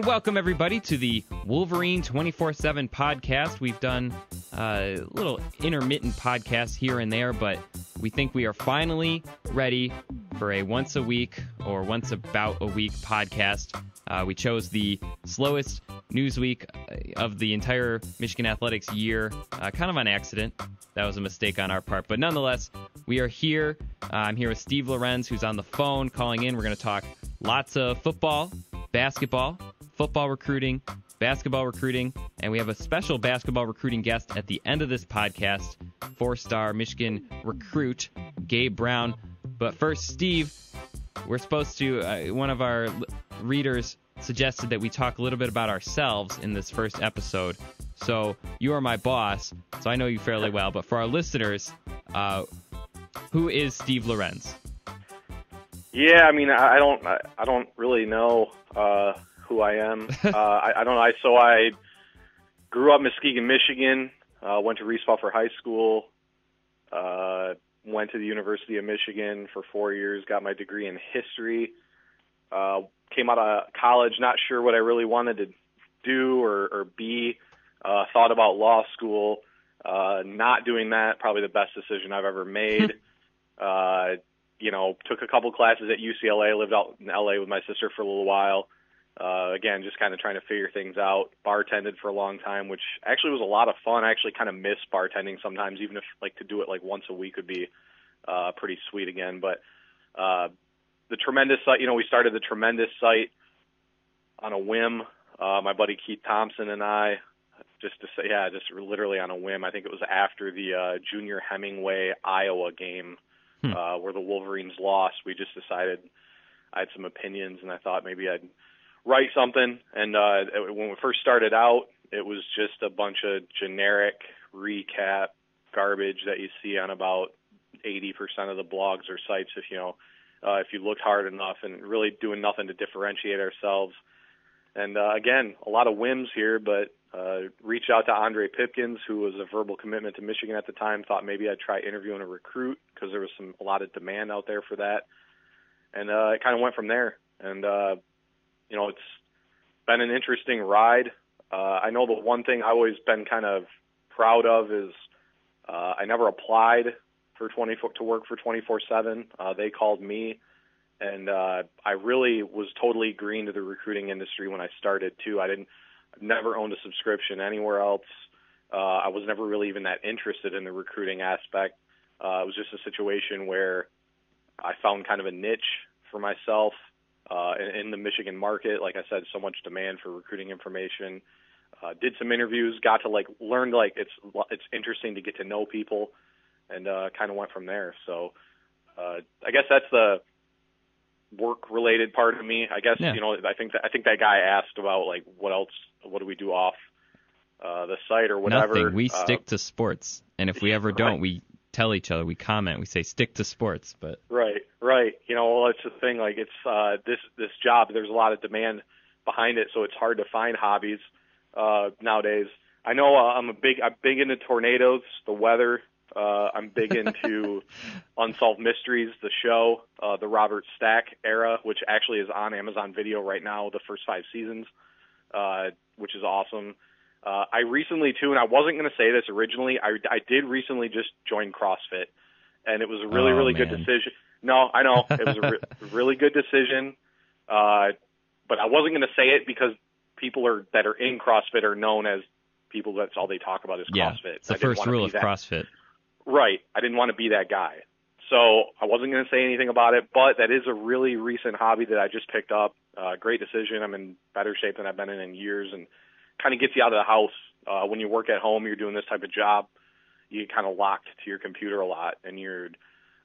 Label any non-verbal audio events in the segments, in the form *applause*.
And welcome, everybody, to the Wolverine 24 7 podcast. We've done a uh, little intermittent podcasts here and there, but we think we are finally ready for a once a week or once about a week podcast. Uh, we chose the slowest news week uh, of the entire Michigan athletics year, uh, kind of on accident. That was a mistake on our part. But nonetheless, we are here. Uh, I'm here with Steve Lorenz, who's on the phone calling in. We're going to talk lots of football, basketball, football recruiting, basketball recruiting, and we have a special basketball recruiting guest at the end of this podcast, four star Michigan recruit, Gabe Brown. But first, Steve, we're supposed to, uh, one of our readers suggested that we talk a little bit about ourselves in this first episode. So you are my boss, so I know you fairly well. But for our listeners, uh, who is Steve Lorenz? Yeah, I mean, I don't, I don't really know uh, who I am. *laughs* uh, I, I don't know. I so I grew up in Muskegon, Michigan. Uh, went to Reeths for high school. Uh, went to the University of Michigan for four years. Got my degree in history. Uh, came out of college, not sure what I really wanted to do or, or be. Uh, thought about law school. Uh, not doing that, probably the best decision I've ever made. *laughs* uh, you know, took a couple classes at UCLA, lived out in LA with my sister for a little while. Uh, again, just kind of trying to figure things out. Bartended for a long time, which actually was a lot of fun. I actually kind of miss bartending sometimes, even if like to do it like once a week would be uh, pretty sweet again. But uh, the tremendous site, you know, we started the tremendous site on a whim. Uh, my buddy Keith Thompson and I, just to say, yeah, just literally on a whim. I think it was after the uh, Junior Hemingway Iowa game hmm. uh, where the Wolverines lost. We just decided I had some opinions, and I thought maybe I'd write something. And uh, when we first started out, it was just a bunch of generic recap garbage that you see on about 80% of the blogs or sites. If you know uh, if you looked hard enough and really doing nothing to differentiate ourselves. And uh, again, a lot of whims here, but uh, reached out to Andre Pipkins, who was a verbal commitment to Michigan at the time. Thought maybe I'd try interviewing a recruit because there was some a lot of demand out there for that, and uh, it kind of went from there. And uh, you know, it's been an interesting ride. Uh, I know the one thing I've always been kind of proud of is uh, I never applied for 20 to work for 24/7. Uh, they called me, and uh, I really was totally green to the recruiting industry when I started too. I didn't, never owned a subscription anywhere else. Uh, I was never really even that interested in the recruiting aspect. Uh, it was just a situation where I found kind of a niche for myself uh, in, in the Michigan market. Like I said, so much demand for recruiting information. Uh, did some interviews, got to like learn like it's it's interesting to get to know people and uh, kind of went from there. So uh, I guess that's the work related part of me. I guess yeah. you know I think that I think that guy asked about like what else what do we do off uh, the site or whatever. Nothing. We uh, stick to sports, and if we *laughs* ever don't, right. we tell each other. We comment. We say stick to sports. But right, right. You know, well, it's the thing. Like it's uh, this this job. There's a lot of demand behind it, so it's hard to find hobbies uh, nowadays. I know uh, I'm a big I'm big into tornadoes, the weather, uh, I'm big into *laughs* Unsolved Mysteries, the show, uh, the Robert Stack era, which actually is on Amazon Video right now, the first five seasons, uh, which is awesome. Uh, I recently too, and I wasn't going to say this originally. I, I did recently just join CrossFit, and it was a really, oh, really man. good decision. No, I know it was a re- *laughs* really good decision, uh, but I wasn't going to say it because people are that are in CrossFit are known as people that's all they talk about is yeah, CrossFit. It's the first rule of that. CrossFit. Right. I didn't want to be that guy. So I wasn't going to say anything about it, but that is a really recent hobby that I just picked up. Uh, great decision. I'm in better shape than I've been in in years and kind of gets you out of the house. Uh, when you work at home, you're doing this type of job, you get kind of locked to your computer a lot and you're,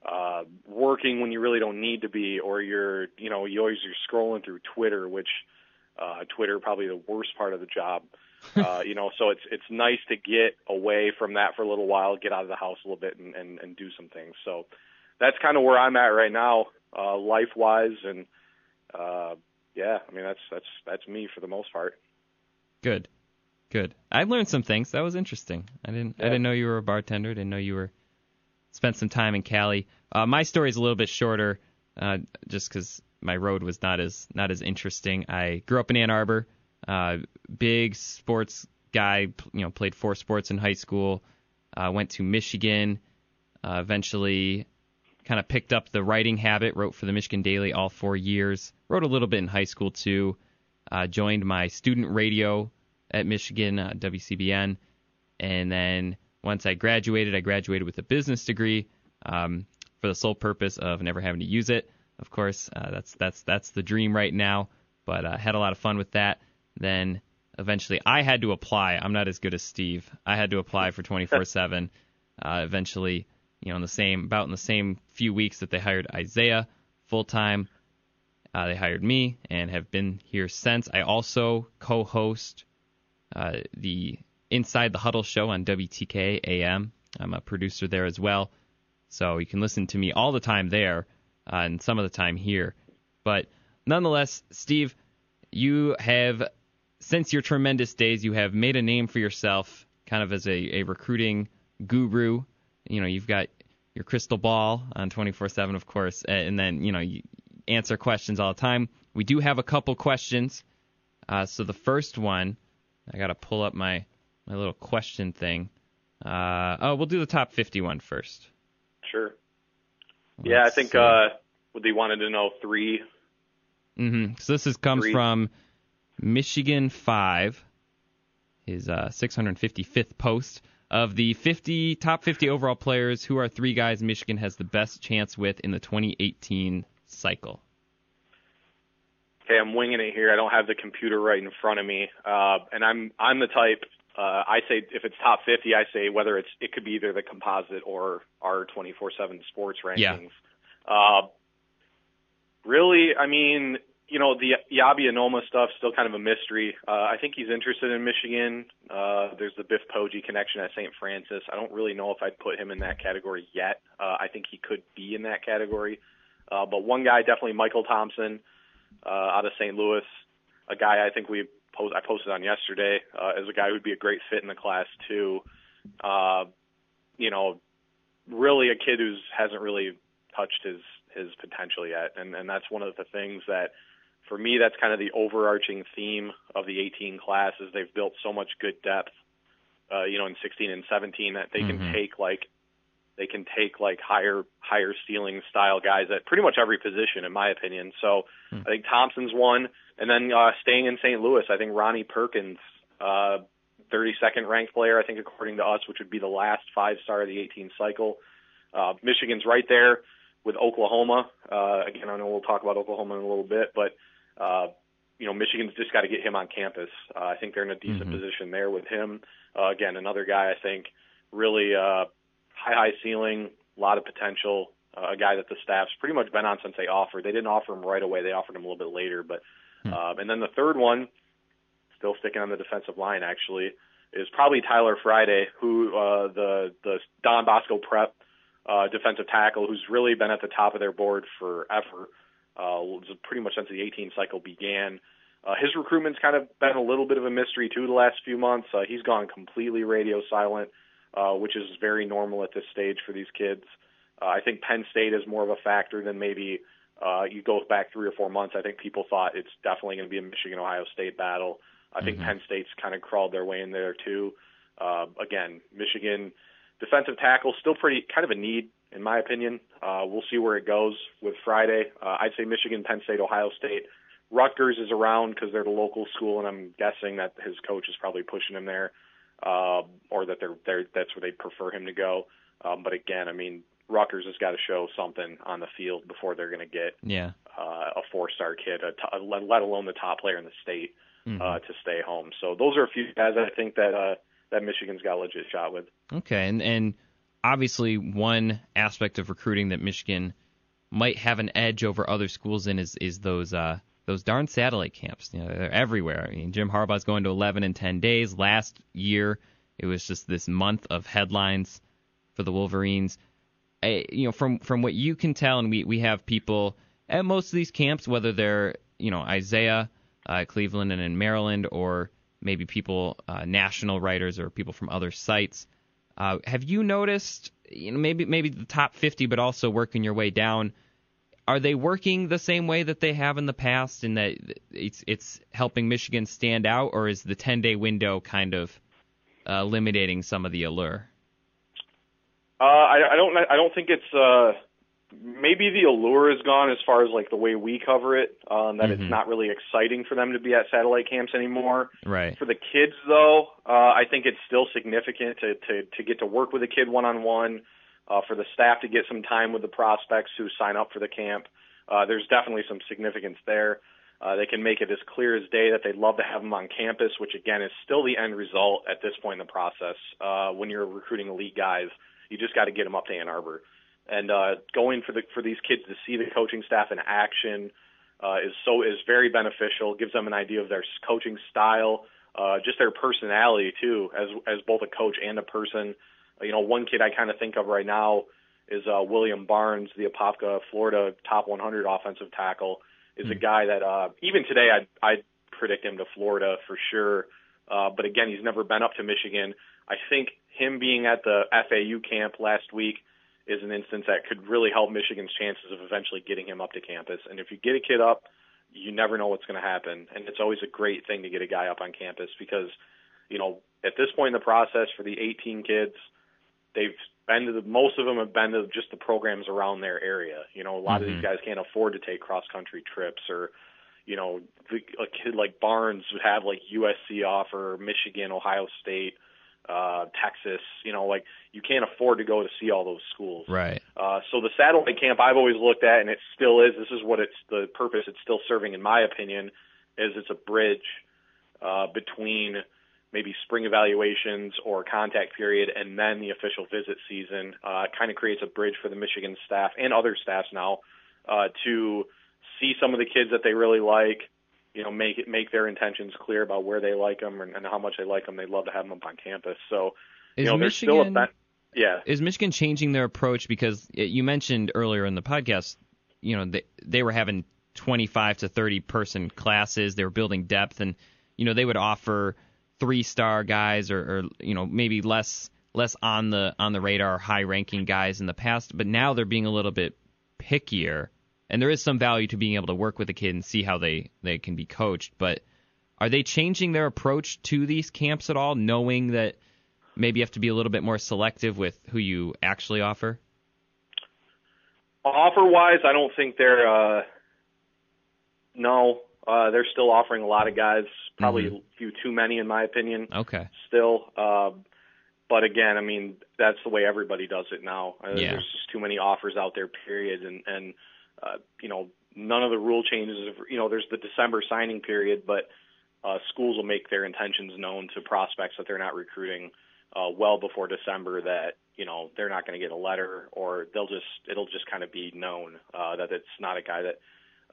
uh, working when you really don't need to be, or you're, you know, you always, you're scrolling through Twitter, which, uh, Twitter probably the worst part of the job. *laughs* uh, you know, so it's it's nice to get away from that for a little while, get out of the house a little bit, and and, and do some things. So that's kind of where I'm at right now, uh, life wise, and uh, yeah, I mean that's that's that's me for the most part. Good, good. I learned some things. That was interesting. I didn't yeah. I didn't know you were a bartender. I didn't know you were spent some time in Cali. Uh, my story is a little bit shorter, uh, just because my road was not as not as interesting. I grew up in Ann Arbor Uh, big sports guy, you know, played four sports in high school. Uh, went to Michigan. Uh, eventually, kind of picked up the writing habit. Wrote for the Michigan Daily all four years. Wrote a little bit in high school too. Uh, joined my student radio at Michigan, uh, WCBN, and then once I graduated, I graduated with a business degree um, for the sole purpose of never having to use it. Of course, uh, that's that's that's the dream right now. But uh, had a lot of fun with that. Then eventually, I had to apply. I'm not as good as Steve. I had to apply for 24/7. *laughs* Uh, eventually, you know, in the same about in the same few weeks that they hired Isaiah full time, uh, they hired me and have been here since. I also co-host uh, the Inside the Huddle show on WTKA AM. I'm a producer there as well, so you can listen to me all the time there uh, and some of the time here. But nonetheless, Steve, you have since your tremendous days, you have made a name for yourself, kind of as a, a recruiting guru. You know, you've got your crystal ball on 24/7, of course, and then you know you answer questions all the time. We do have a couple questions. Uh, so the first one, I got to pull up my my little question thing. Uh, oh, we'll do the top 51 first. Sure. Let's yeah, I think uh, they wanted to know three. Mm-hmm. So this is comes three. from Michigan Five, his uh, 655th post of the 50 top 50 overall players. Who are three guys Michigan has the best chance with in the 2018 cycle? Okay, I'm winging it here. I don't have the computer right in front of me, uh, and I'm I'm the type. Uh, I say if it's top 50, I say whether it's it could be either the composite or our 24/7 sports rankings. Yeah. Uh, really, I mean, you know, the Yabi Anoma stuff still kind of a mystery. Uh, I think he's interested in Michigan. Uh, there's the Biff Poggi connection at St. Frances. I don't really know if I'd put him in that category yet. Uh, I think he could be in that category. Uh, but one guy, definitely Michael Thompson uh, out of St. Louis, a guy I think we post, I posted on yesterday uh, as a guy who'd be a great fit in the class too. Uh, you know, really a kid who hasn't really touched his his potential yet, and and that's one of the things that for me that's kind of the overarching theme of the 18 class is they've built so much good depth, uh, you know, in 16 and 17 that they mm-hmm. can take like they can take like higher higher ceiling style guys at pretty much every position in my opinion. So mm. I think Thompson's one, and then uh, staying in St. Louis, I think Ronnie Perkins, uh, 32nd ranked player, I think according to us, which would be the last five star of the 18 cycle. Uh, Michigan's right there with Oklahoma. Uh, again, I know we'll talk about Oklahoma in a little bit, but uh, you know, Michigan's just got to get him on campus. Uh, I think they're in a decent mm-hmm. position there with him. Uh, again, another guy I think really uh, high, high ceiling, a lot of potential. Uh, a guy that the staff's pretty much been on since they offered. They didn't offer him right away; they offered him a little bit later. But mm-hmm. uh, and then the third one, still sticking on the defensive line, actually, is probably Tyler Friday, who uh, the the Don Bosco Prep uh, defensive tackle, who's really been at the top of their board forever uh, pretty much since the 18 cycle began. Uh, his recruitment's kind of been a little bit of a mystery too the last few months. Uh, he's gone completely radio silent, uh, which is very normal at this stage for these kids. Uh, I think Penn State is more of a factor than maybe uh, you go back three or four months. I think people thought it's definitely going to be a Michigan Ohio State battle. I think mm-hmm. Penn State's kind of crawled their way in there too. Uh, again, Michigan defensive tackle still pretty kind of a need in my opinion. Uh, we'll see where it goes with Friday. Uh, I'd say Michigan, Penn State, Ohio State. Rutgers is around because they're the local school, and I'm guessing that his coach is probably pushing him there, uh, or that they're, they're that's where they prefer him to go. Um, but again, I mean, Rutgers has got to show something on the field before they're going to get yeah. uh, a four-star kid, a t- let alone the top player in the state, mm-hmm. uh, to stay home. So those are a few guys I think that uh, that Michigan's got a legit shot with. Okay, and and obviously one aspect of recruiting that Michigan might have an edge over other schools in is is those uh, those darn satellite camps. You know, they're everywhere. I mean, Jim Harbaugh's going to 11 in 10 days. Last year, it was just this month of headlines for the Wolverines. I, you know, from from what you can tell, and we we have people at most of these camps, whether they're you know Isaiah, uh, Cleveland, and in Maryland, or maybe people uh, national writers or people from other sites. Uh, have you noticed, you know, maybe maybe the top 50, but also working your way down? Are they working the same way that they have in the past, and that it's it's helping Michigan stand out, or is the 10 day window kind of uh, eliminating some of the allure? Uh, I, I don't I don't think it's uh, maybe the allure is gone as far as like the way we cover it. Um, that Mhm. it's not really exciting for them to be at satellite camps anymore. Right. For the kids, though, uh, I think it's still significant to, to, to get to work with a kid one on one, for the staff to get some time with the prospects who sign up for the camp. Uh, there's definitely some significance there. Uh, they can make it as clear as day that they'd love to have them on campus, which again is still the end result at this point in the process. Uh, when you're recruiting elite guys, you just got to get them up to Ann Arbor, and uh, going for the for these kids to see the coaching staff in action uh, is so is very beneficial. Gives them an idea of their coaching style, uh, just their personality too, as as both a coach and a person. You know, one kid I kind of think of right now is uh, William Barnes, the Apopka, Florida top 100 offensive tackle. Is a guy that uh, even today I'd, I'd predict him to Florida for sure. Uh, but again, he's never been up to Michigan. I think him being at the FAU camp last week is an instance that could really help Michigan's chances of eventually getting him up to campus. And if you get a kid up, you never know what's going to happen. And it's always a great thing to get a guy up on campus because, you know, at this point in the process for the 18 kids, they've been to the, most of them have been to just the programs around their area. You know, a lot of Mhm. these guys can't afford to take cross country trips or, you know, the, a kid like Barnes would have like USC offer, Michigan, Ohio State, uh, Texas, you know, like you can't afford to go to see all those schools. Right. Uh, so the satellite camp I've always looked at, and it still is. This is what it's the purpose it's still serving, in my opinion, is it's a bridge uh, between maybe spring evaluations or contact period and then the official visit season. Uh, kind of creates a bridge for the Michigan staff and other staffs now uh, to see some of the kids that they really like. You know, make it make their intentions clear about where they like them and, and how much they like them. They'd love to have them up on campus. So, Is you know, there's Michigan still a yeah. is Michigan changing their approach because you mentioned earlier in the podcast, you know, they they were having 25 to 30 person classes, they were building depth and you know, they would offer three-star guys or, or you know, maybe less less on the on the radar high-ranking guys in the past, but now they're being a little bit pickier. And there is some value to being able to work with a kid and see how they they can be coached, but are they changing their approach to these camps at all knowing that maybe you have to be a little bit more selective with who you actually offer? Offer wise, I don't think they're. uh No, uh they're still offering a lot of guys. Probably Mhm. a few too many, in my opinion. Okay. Still, uh, but again, I mean that's the way everybody does it now. Uh, Yeah. There's just too many offers out there. Period, and and uh, you know none of the rule changes. You know, there's the December signing period, but uh, schools will make their intentions known to prospects that they're not recruiting uh, well before December that you know they're not going to get a letter or they'll just it'll just kind of be known uh, that it's not a guy that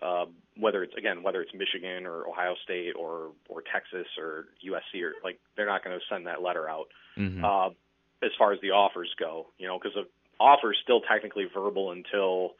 uh, whether it's again whether it's Michigan or Ohio State or or Texas or USC or like they're not going to send that letter out hmm uh, as far as the offers go you know because the offer is still technically verbal until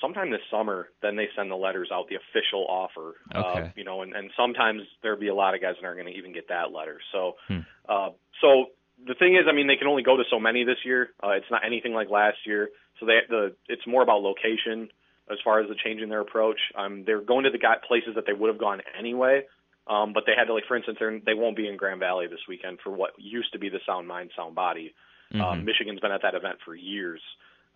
sometime this summer then they send the letters out the official offer uh, Okay. you know and, and sometimes there'll be a lot of guys that aren't going to even get that letter so Hmm. uh, so the thing is, I mean, they can only go to so many this year. Uh, it's not anything like last year. So they the it's more about location as far as the change in their approach. Um, they're going to the guy, places that they would have gone anyway. Um, but they had to like, for instance, they're, they won't be in Grand Valley this weekend for what used to be the Sound Mind, Sound Body. Mm-hmm. Um, Michigan's been at that event for years.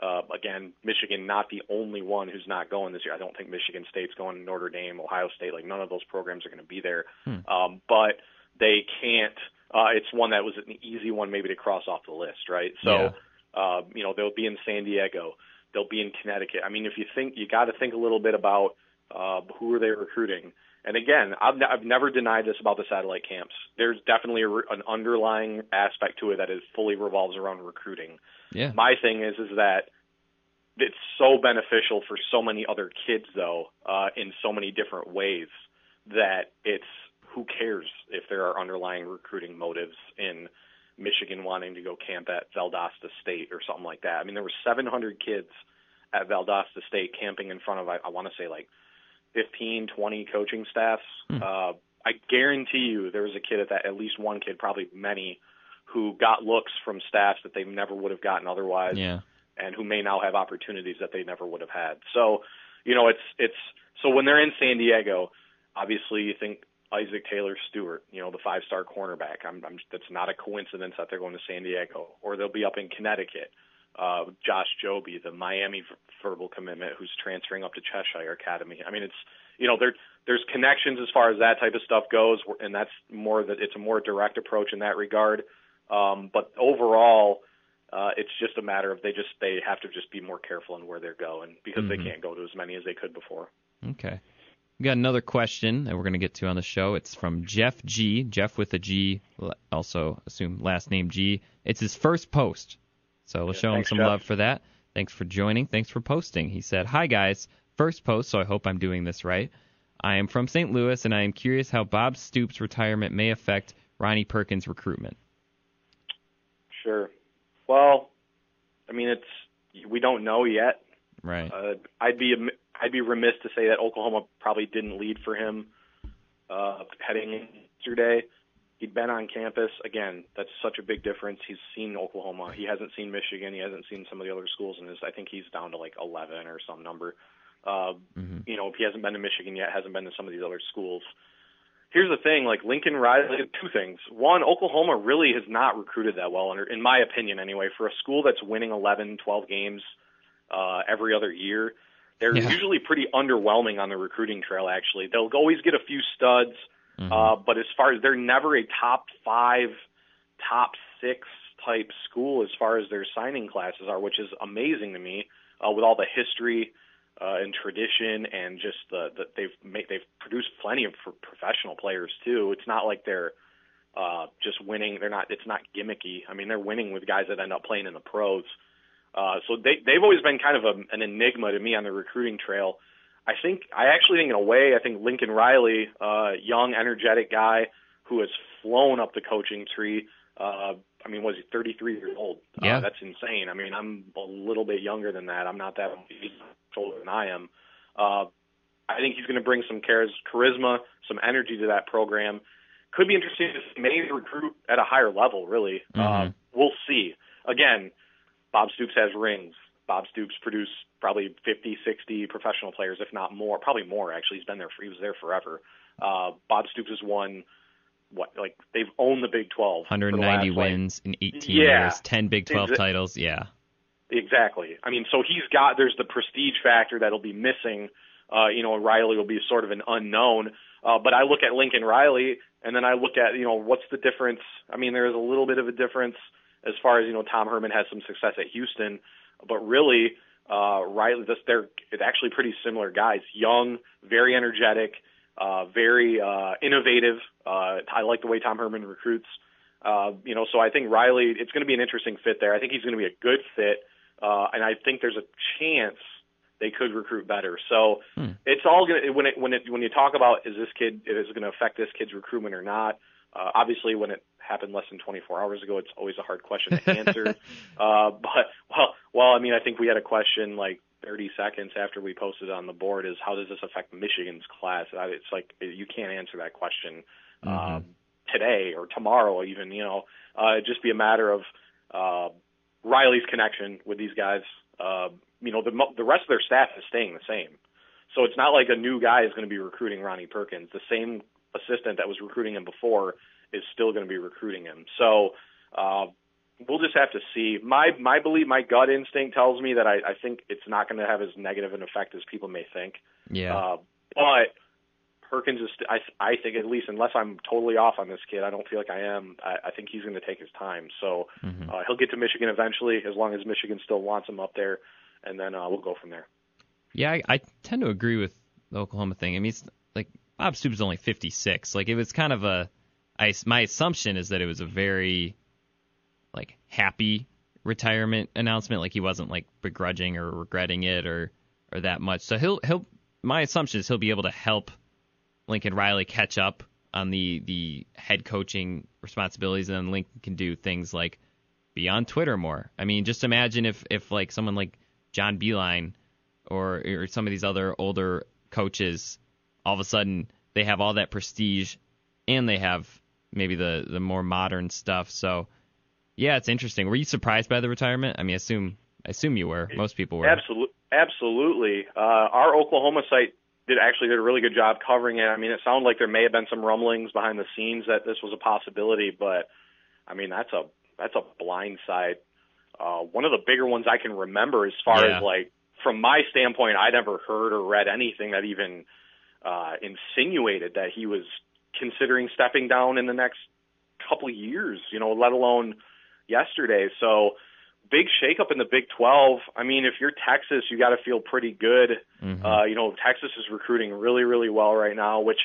Uh, again, Michigan not the only one who's not going this year. I don't think Michigan State's going. To Notre Dame, Ohio State, like none of those programs are going to be there. Hmm. Um, but they can't. Uh, it's one that was an easy one maybe to cross off the list, right? So, uh, you know, they'll be in San Diego, they'll be in Connecticut. I mean, if you think you got to think a little bit about uh, who are they recruiting. And again, I've, n- I've never denied this about the satellite camps. There's definitely a, re- an underlying aspect to it that is fully revolves around recruiting. yeah. My thing is is that it's so beneficial for so many other kids though, uh, in so many different ways that it's who cares if there are underlying recruiting motives in Michigan wanting to go camp at Valdosta State or something like that. I mean, there were 700 kids at Valdosta State camping in front of I, I want to say like 15, 20 coaching staffs. Hmm. Uh, I guarantee you there was a kid at that, at least one kid, probably many, who got looks from staffs that they never would have gotten otherwise. Yeah. and who may now have opportunities that they never would have had. So, you know, it's it's so when they're in San Diego, obviously you think Isaac Taylor Stewart, you know, the five-star cornerback. I'm, I'm that's not a coincidence that they're going to San Diego, or they'll be up in Connecticut. Uh, Josh Jobe, the Miami verbal commitment, who's transferring up to Cheshire Academy. I mean, it's you know there there's connections as far as that type of stuff goes, and that's more that it's a more direct approach in that regard. Um, but overall, uh, it's just a matter of they just they have to just be more careful in where they're going because mm-hmm. they can't go to as many as they could before. Okay. We got another question that we're going to get to on the show. It's from Jeff G. Jeff with a G, also assume last name G. It's his first post, so we'll yeah, show him some Jeff. love for that. Thanks for joining. Thanks for posting. He said, "Hi guys, first post, so I hope I'm doing this right. I am from St. Louis, and I am curious how Bob Stoops' retirement may affect Ronnie Perkins' recruitment." Sure. Well, I mean, it's we don't know yet. Right. Uh, I'd be I'd be remiss to say that Oklahoma probably didn't lead for him uh, heading in yesterday. He'd been on campus again. That's such a big difference. He's seen Oklahoma. He hasn't seen Michigan. He hasn't seen some of the other schools, and I think he's down to like 11 or some number. Uh, mm-hmm. You know, if he hasn't been to Michigan yet, hasn't been to some of these other schools. Here's the thing: like Lincoln Riley, two things. One, Oklahoma really has not recruited that well, in my opinion, anyway. For a school that's winning 11, 12 games uh, every other year, they're yeah. usually pretty underwhelming on the recruiting trail. Actually, they'll always get a few studs, mm-hmm. uh, but as far as they're never a top five, top six type school as far as their signing classes are, which is amazing to me uh, with all the history uh, and tradition and just the, the they've made they've produced plenty of professional players too. It's not like they're uh, just winning. They're not. It's not gimmicky. I mean, they're winning with guys that end up playing in the pros. Uh, so they they've always been kind of a, an enigma to me on the recruiting trail. I think I actually think in a way I think Lincoln Riley, uh, young energetic guy who has flown up the coaching tree. Uh, I mean, was he 33 years old? Uh, yeah, uh, that's insane. I mean, I'm a little bit younger than that. I'm not that much older than I am. Uh, I think he's going to bring some charisma, some energy to that program. Could be interesting to maybe recruit at a higher level. Really, uh, mm-hmm. uh, we'll see. Again, Bob Stoops has rings. Bob Stoops produced probably 50, 60 professional players, if not more, probably more actually. He's been there, for, he was there forever. Uh, Bob Stoops has won what like they've owned the Big 12. 190 last, wins like, in 18 yeah, years, 10 Big 12 exa- titles. Yeah. Exactly. I mean, so he's got there's the prestige factor that'll be missing. Uh, you know, Riley will be sort of an unknown. Uh, but I look at Lincoln Riley, and then I look at you know what's the difference. I mean, there is a little bit of a difference as far as you know, Tom Herman has some success at Houston, but really, uh, Riley, this, they're it's actually pretty similar guys. Young, very energetic, uh, very uh, innovative. Uh, I like the way Tom Herman recruits. Uh, you know, so I think Riley, it's going to be an interesting fit there. I think he's going to be a good fit, uh, and I think there's a chance they could recruit better. So hmm. it's all going to when it when it when you talk about is this kid is it going to affect this kid's recruitment or not? Uh, obviously, when it happened less than 24 hours ago, it's always a hard question to *laughs* answer. uh, but well, well, I mean, I think we had a question like 30 seconds after we posted on the board is how does this affect Michigan's class? It's like you can't answer that question mm-hmm. Um, today or tomorrow, even. You know, uh, it'd just be a matter of uh, Riley's connection with these guys. Uh, you know, the the rest of their staff is staying the same. So it's not like a new guy is going to be recruiting Ronnie Perkins. The same assistant that was recruiting him before is still going to be recruiting him. So uh, we'll just have to see. My my belief, my gut instinct tells me that I, I think it's not going to have as negative an effect as people may think. Yeah. Uh, but Perkins is, st- I I think at least unless I'm totally off on this kid, I don't feel like I am. I, I think he's going to take his time. So mm-hmm. uh, he'll get to Michigan eventually, as long as Michigan still wants him up there, and then uh, we'll go from there. Yeah, I, I tend to agree with the Oklahoma thing. I mean, it's like Bob Stoops only 56. Like it was kind of a, I, my assumption is that it was a very, like happy retirement announcement. Like he wasn't like begrudging or regretting it or or that much. So he'll he'll. My assumption is he'll be able to help Lincoln Riley catch up on the the head coaching responsibilities, and then Lincoln can do things like be on Twitter more. I mean, just imagine if if like someone like John Beilein or or some of these other older coaches all of a sudden they have all that prestige and they have maybe the the more modern stuff. So yeah, it's interesting. Were you surprised by the retirement? I mean, I assume I assume you were. Most people were. Absolutely, absolutely. Uh, our Oklahoma site did actually did a really good job covering it. I mean, it sounded like there may have been some rumblings behind the scenes that this was a possibility, but I mean, that's a that's a blind side. Uh, one of the bigger ones I can remember, as far Yeah. as like from my standpoint, I never heard or read anything that even uh, insinuated that he was considering stepping down in the next couple of years. You know, let alone yesterday. So big shakeup in the Big 12. I mean, if you're Texas, you got to feel pretty good. Mhm. Uh, you know, Texas is recruiting really, really well right now, which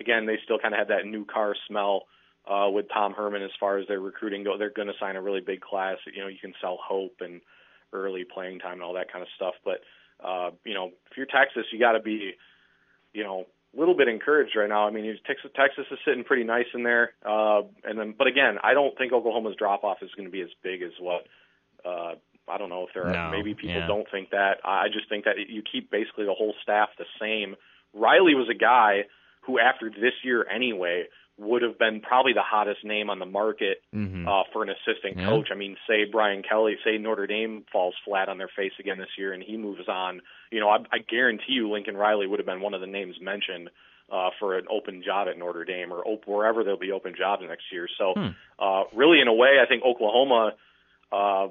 again, they still kind of have that new car smell uh, with Tom Herman as far as their recruiting go. They're going to sign a really big class. You know, you can sell hope and early playing time and all that kind of stuff. But uh, you know, if you're Texas, you got to be, you know, a little bit encouraged right now. I mean, Texas, Texas is sitting pretty nice in there. Uh, and then, but again, I don't think Oklahoma's drop off is going to be as big as what. Uh, I don't know if there are. No, maybe people yeah. don't think that. I I just think that you keep basically the whole staff the same. Riley was a guy who, after this year anyway, would have been probably the hottest name on the market Mhm. uh, for an assistant Yeah. coach. I mean, say Brian Kelly, say Notre Dame falls flat on their face again this year and he moves on. You know, I, I guarantee you Lincoln Riley would have been one of the names mentioned uh, for an open job at Notre Dame or op- wherever there'll be open jobs next year. So, Hmm. uh, really, in a way, I think Oklahoma, uh,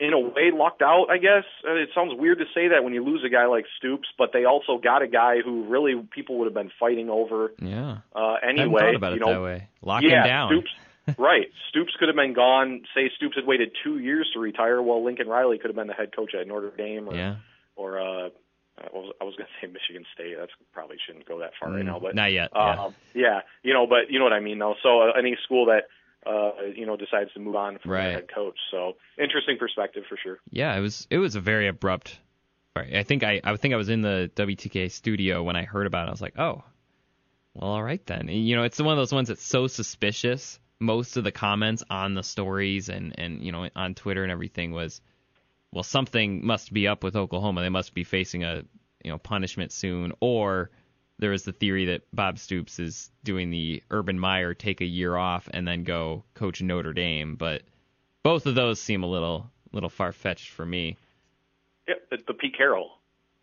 in a way, lucked out. I guess Uh, it sounds weird to say that when you lose a guy like Stoops, but they also got a guy who really people would have been fighting over yeah. uh, anyway. about you it know, that way. Lock yeah, him down. Stoops, *laughs* right. Stoops could have been gone. Say Stoops had waited two years to retire. Well, Lincoln Riley could have been the head coach at Notre Dame or Yeah. or uh, I was, I was going to say Michigan State. That's probably shouldn't go that far right Mm, now, but Not yet. uh, yeah, you know, but you know what I mean though. So uh, any school that uh, you know decides to move on from Right. head coach. So interesting perspective for sure. yeah, it was it was a very abrupt. I think I I think I was in the WTKA studio when I heard about it. I was like, oh, well, all right then. And, you know, it's one of those ones that's so suspicious. Most of the comments on the stories and and you know on Twitter and everything was, well, something must be up with Oklahoma. They must be facing a you know punishment soon, or there is the theory that Bob Stoops is doing the Urban Meyer take a year off and then go coach Notre Dame. But both of those seem a little little far fetched for me. Yeah, the, the Pete Carroll.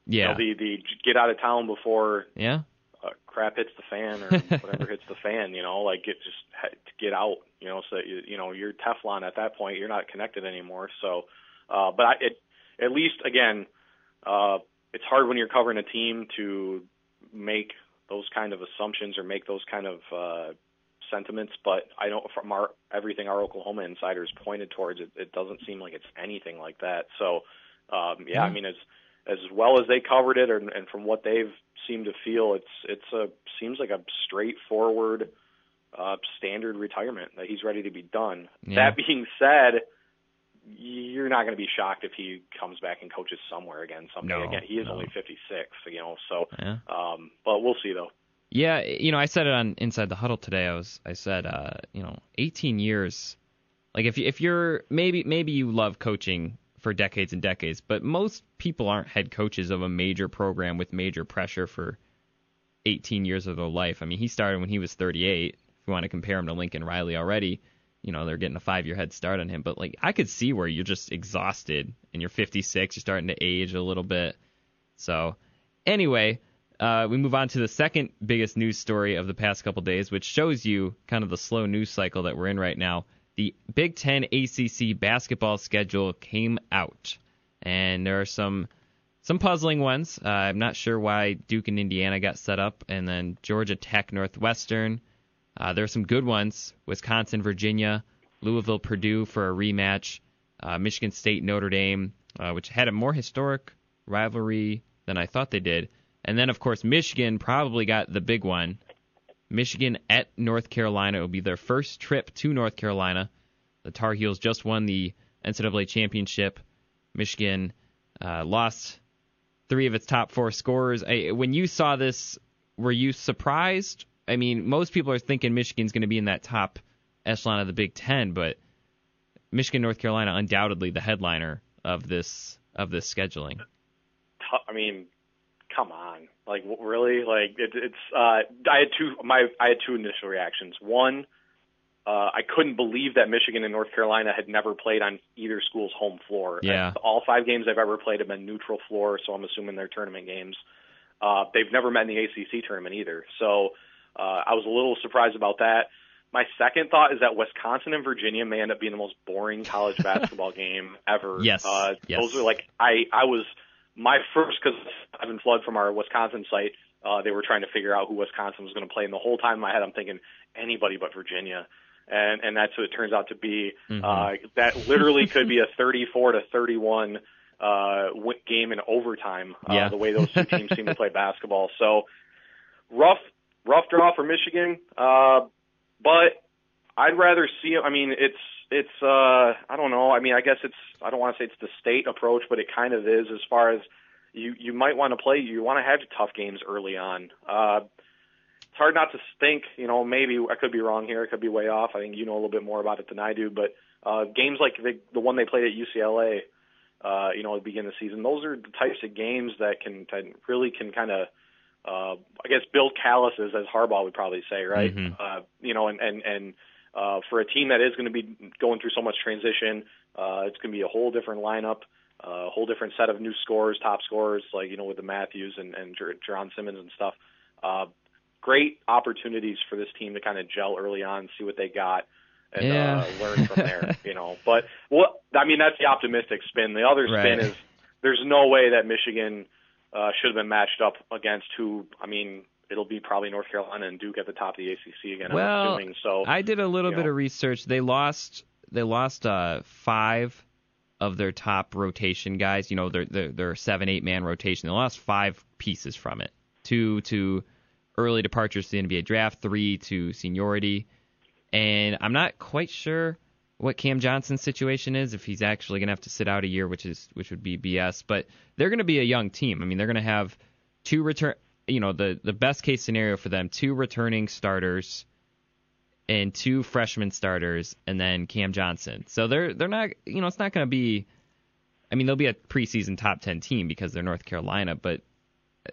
You Yeah. know, the the get out of town before yeah. uh, crap hits the fan or whatever *laughs* hits the fan, you know, like it just get out, you know, so that you, you know you're Teflon at that point. You're not connected anymore. So, uh, but I, it at least again, uh, it's hard when you're covering a team to make those kind of assumptions or make those kind of uh, sentiments. But I don't from our everything our Oklahoma insiders pointed towards it, it doesn't seem like it's anything like that. So, um, yeah, I mean as as well as they covered it, and, and from what they've seemed to feel, it's it's a seems like a straightforward, uh, standard retirement that he's ready to be done. Yeah. That being said, you're not going to be shocked if he comes back and coaches somewhere again someday. No, again, he is no. only 56, you know. So, Yeah. um, but we'll see though. Yeah, you know, I said it on Inside the Huddle today. I was, I said, uh, you know, 18 years. Like if you- if you're maybe maybe you love coaching for decades and decades, but most people aren't head coaches of a major program with major pressure for 18 years of their life. I mean, he started when he was 38. If you want to compare him to Lincoln Riley already, you know, they're getting a five year head start on him. But like, I could see where you're just exhausted and you're 56, you're starting to age a little bit. So, anyway, uh, we move on to the second biggest news story of the past couple days, which shows you kind of the slow news cycle that we're in right now. The Big Ten ACC basketball schedule came out, and there are some some puzzling ones. Uh, I'm not sure why Duke and Indiana got set up, and then Georgia Tech, Northwestern. Uh, there are some good ones: Wisconsin, Virginia, Louisville, Purdue for a rematch, uh, Michigan State, Notre Dame, uh, which had a more historic rivalry than I thought they did. And then, of course, Michigan probably got the big one. Michigan at North Carolina. Will be their first trip to North Carolina. The Tar Heels just won the NCAA championship. Michigan uh, lost three of its top four scorers. I, when you saw this, were you surprised? I mean, most people are thinking Michigan's going to be in that top echelon of the Big Ten, but Michigan, North Carolina, undoubtedly the headliner of this of this scheduling. I mean, come on, like really, like it, it's. Uh, I had two. My I had two initial reactions. One, uh, I couldn't believe that Michigan and North Carolina had never played on either school's home floor. Yeah. And all five games I've ever played have been neutral floor, so I'm assuming they're tournament games. Uh, they've never met in the ACC tournament either, so uh, I was a little surprised about that. My second thought is that Wisconsin and Virginia may end up being the most boring college *laughs* basketball game ever. Yes, uh, yes. those are like I I was my first because I've been Flood from our Wisconsin site. Uh, they were trying to figure out who Wisconsin was going to play, and the whole time in my head I'm thinking anybody but Virginia, and and that's what it turns out to be. Mhm. Uh, that literally could be a *laughs* 34 to 31 uh, game in overtime. Uh, Yeah. The way those two teams seem to play *laughs* basketball, so rough rough draw for Michigan. Uh, but I'd rather see. I mean, it's it's. Uh, I don't know. I mean, I guess it's. I don't want to say it's the state approach, but it kind of is as far as you you might want to play. You want to have tough games early on. Uh, it's hard not to think. You know, maybe I could be wrong here. I could be way off. I think you know a little bit more about it than I do. But uh, games like the, the one they played at UCLA, uh, you know, at the beginning of the season, those are the types of games that can, can really can kind of uh, I guess build calluses, as Harbaugh would probably say, right? Mhm. Uh, you know, and and and uh, for a team that is going to be going through so much transition, uh, it's going to be a whole different lineup, uh, a whole different set of new scorers, top scorers, like you know with the Matthews and and Jer- Jaaron Simmons and stuff. Uh, great opportunities for this team to kind of gel early on, see what they got, and Yeah. uh, *laughs* learn from there. *laughs* you know, but what I mean that's the optimistic spin. The other spin Right. is there's no way that Michigan uh, should have been matched up against who. I mean, it'll be probably North Carolina and Duke at the top of the ACC again. Well, I'm assuming. So I did a little bit know. of research. They lost they lost uh, five of their top rotation guys. You know, their their, their seven eight man rotation. They lost five pieces from it. Two to early departures to the NBA draft. Three to seniority. And I'm not quite sure what Cam Johnson's situation is if he's actually going to have to sit out a year, which is which would be BS. But they're going to be a young team. I mean, they're going to have two return. You know, the the best case scenario for them: two returning starters and two freshman starters, and then Cam Johnson. So they're they're not. You know, it's not going to be. I mean, they'll be a preseason top ten team because they're North Carolina, but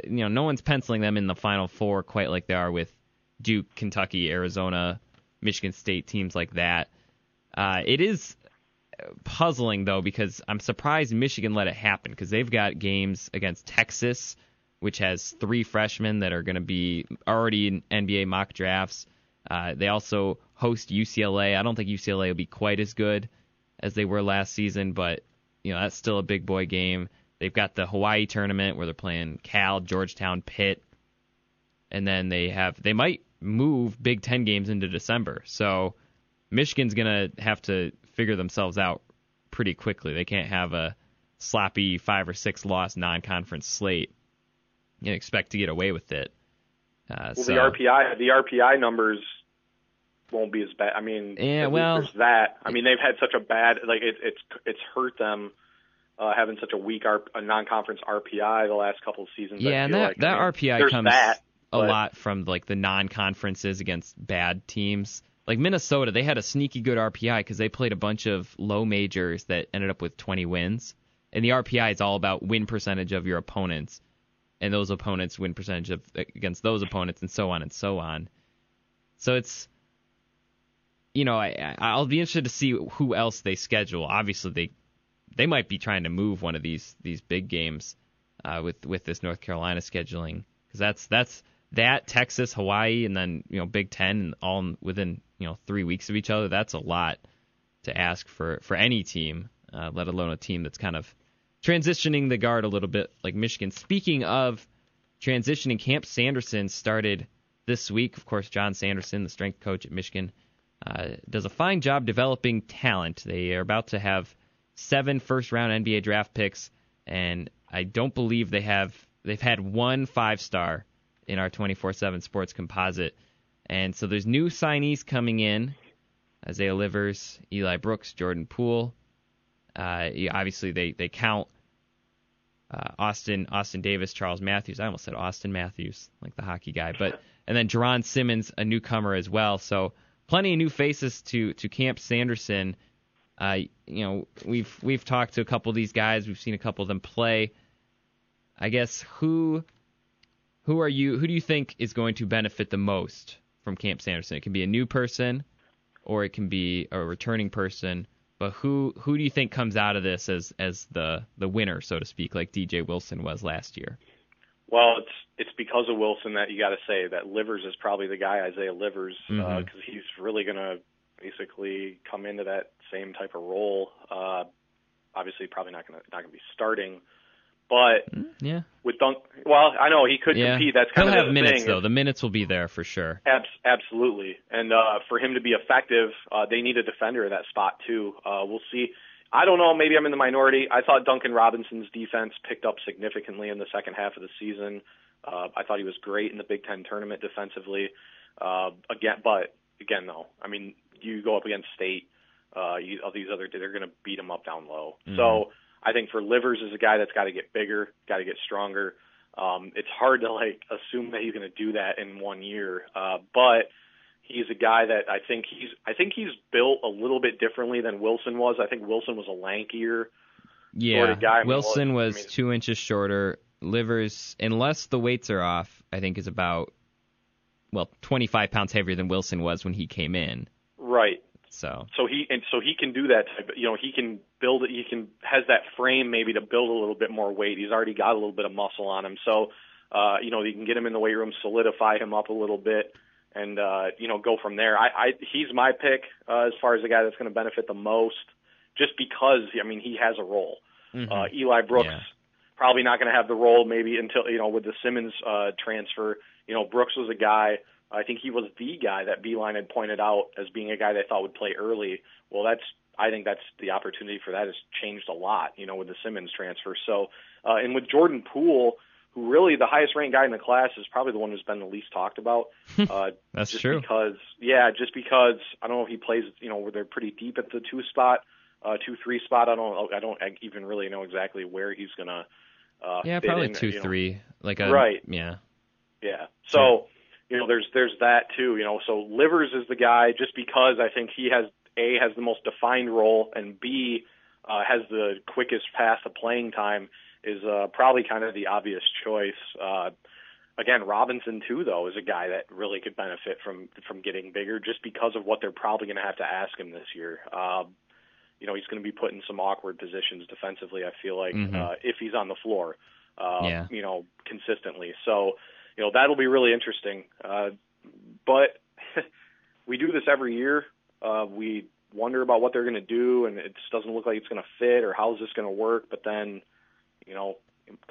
you know, no one's penciling them in the Final Four quite like they are with Duke, Kentucky, Arizona, Michigan State teams like that. Uh, it is puzzling though because I'm surprised Michigan let it happen because they've got games against Texas, which has three freshmen that are going to be already in NBA mock drafts. Uh, they also host UCLA. I don't think UCLA will be quite as good as they were last season, but you know that's still a big boy game. They've got the Hawaii tournament where they're playing Cal, Georgetown, Pitt, and then they have they might move Big Ten games into December. So Michigan's gonna have to figure themselves out pretty quickly. They can't have a sloppy five or six loss non-conference slate and expect to get away with it. Uh, well, so, the RPI the RPI numbers won't be as bad. I mean, Yeah, well- that. I mean, they've had such a bad like it, it's it's hurt them. Uh, having such a weak R, a non-conference RPI the last couple of seasons. Yeah, and that like. that I mean, RPI comes that, a but- lot from like the non-conferences against bad teams. Like Minnesota, they had a sneaky good RPI because they played a bunch of low majors that ended up with 20 wins. And the RPI is all about win percentage of your opponents, and those opponents win percentage of against those opponents, and so on and so on. So it's, you know, I I'll be interested to see who else they schedule. Obviously, they they might be trying to move one of these these big games uh, with with this North Carolina scheduling because that's that's that Texas, Hawaii, and then you know Big Ten all within you know three weeks of each other. That's a lot to ask for for any team, uh, let alone a team that's kind of transitioning the guard a little bit like Michigan. Speaking of transitioning, Camp Sanderson started this week. Of course, Jon Sanderson, the strength coach at Michigan, uh, does a fine job developing talent. They are about to have seven first round NBA draft picks, and I don't believe they have they've had one five star in our 24/7 Sports composite. And so there's new signees coming in: Isaiah Livers, Eli Brooks, Jordan Poole. Uh, obviously, they they count uh, Austin Austin Davis, Charles Matthews. I almost said Auston Matthews, like the hockey guy, but and then Jaaron Simmons, a newcomer as well. So plenty of new faces to to Camp Sanderson. Uh, you know, we've we've talked to a couple of these guys. We've seen a couple of them play. I guess who who are you? Who do you think is going to benefit the most from Camp Sanderson? It can be a new person, or it can be a returning person. But who who do you think comes out of this as as the the winner, so to speak, like DJ Wilson was last year? Well, it's it's because of Wilson that you got to say that Livers is probably the guy, Isaiah Livers, because Mhm. uh, he's really going to basically come into that same type of role. Uh, obviously, probably not going to not going to be starting, but Mm, Yeah, with Dunk, well, I know he could yeah. compete. That's kind He'll of have minutes thing. though. The minutes will be there for sure. Abs- absolutely. And uh, for him to be effective, uh, they need a defender in that spot too. Uh, we'll see. I don't know. Maybe I'm in the minority. I thought Duncan Robinson's defense picked up significantly in the second half of the season. Uh, I thought he was great in the Big Ten tournament defensively. Uh, again, but again, though, I mean, you go up against State. Uh, you, all these other, they're going to beat him up down low. Mhm. So I think for Livers is a guy that's got to get bigger, got to get stronger. Um, it's hard to like assume that he's going to do that in one year, uh, but he's a guy that I think he's I think he's built a little bit differently than Wilson was. I think Wilson was a lankier. Yeah, sort of guy. Wilson well, I was mean- two inches shorter. Livers, unless the weights are off, I think is about well 25 pounds heavier than Wilson was when he came in. Right. So So he and so he can do that type. You know, he can build it. He can has that frame maybe to build a little bit more weight. He's already got a little bit of muscle on him. So, uh, you know, you can get him in the weight room, solidify him up a little bit, and uh, you know, go from there. I, I he's my pick uh, as far as the guy that's going to benefit the most, just because I mean he has a role. mhm. Uh, Eli Brooks Yeah. probably not going to have the role maybe until you know with the Simmons uh, transfer. You know, Brooks was a guy. I think he was the guy that Beilein had pointed out as being a guy they thought would play early. Well, that's I think that's the opportunity for that has changed a lot. You know, with the Simmons transfer. So, uh, and with Jordan Poole, who really the highest ranked guy in the class is probably the one who's been the least talked about. *laughs* Uh, That's just true. Because yeah, just because I don't know if he plays. You know, where they're pretty deep at the two spot, uh, two three spot. I don't. I don't even really know exactly where he's gonna. Uh, Yeah, probably in, two you know. three. Like a Right. Yeah. Yeah. So, you know, there's there's that too. You know, so Livers is the guy just because I think he has a has the most defined role and b uh, has the quickest path to playing time is uh, probably kind of the obvious choice. Uh, again, Robinson too though is a guy that really could benefit from from getting bigger just because of what they're probably going to have to ask him this year. Um, you know, he's going to be put in some awkward positions defensively. I feel like Mhm. uh, if he's on the floor, uh, Yeah. you know, consistently. So, you know, that'll be really interesting. Uh, but *laughs* we do this every year. Uh, we wonder about what they're going to do, and it just doesn't look like it's going to fit or how's this going to work. But then, you know,